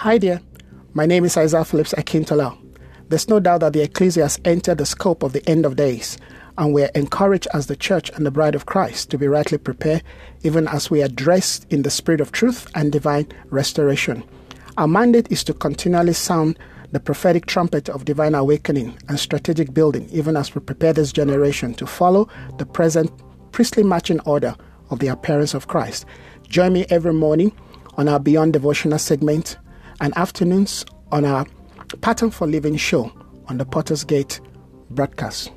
Hi there, my name is Isaiah Phillips Akintola. There's no doubt that the Ecclesia has entered the scope of the end of days, and we are encouraged as the church and the bride of Christ to be rightly prepared, even as we are dressed in the spirit of truth and divine restoration. Our mandate is to continually sound the prophetic trumpet of divine awakening and strategic building, even as we prepare this generation to follow the present priestly marching order of the appearance of Christ. Join me every morning on our Beyond Devotional segment and afternoons on our Pattern for Living show on the Potter's Gate broadcast.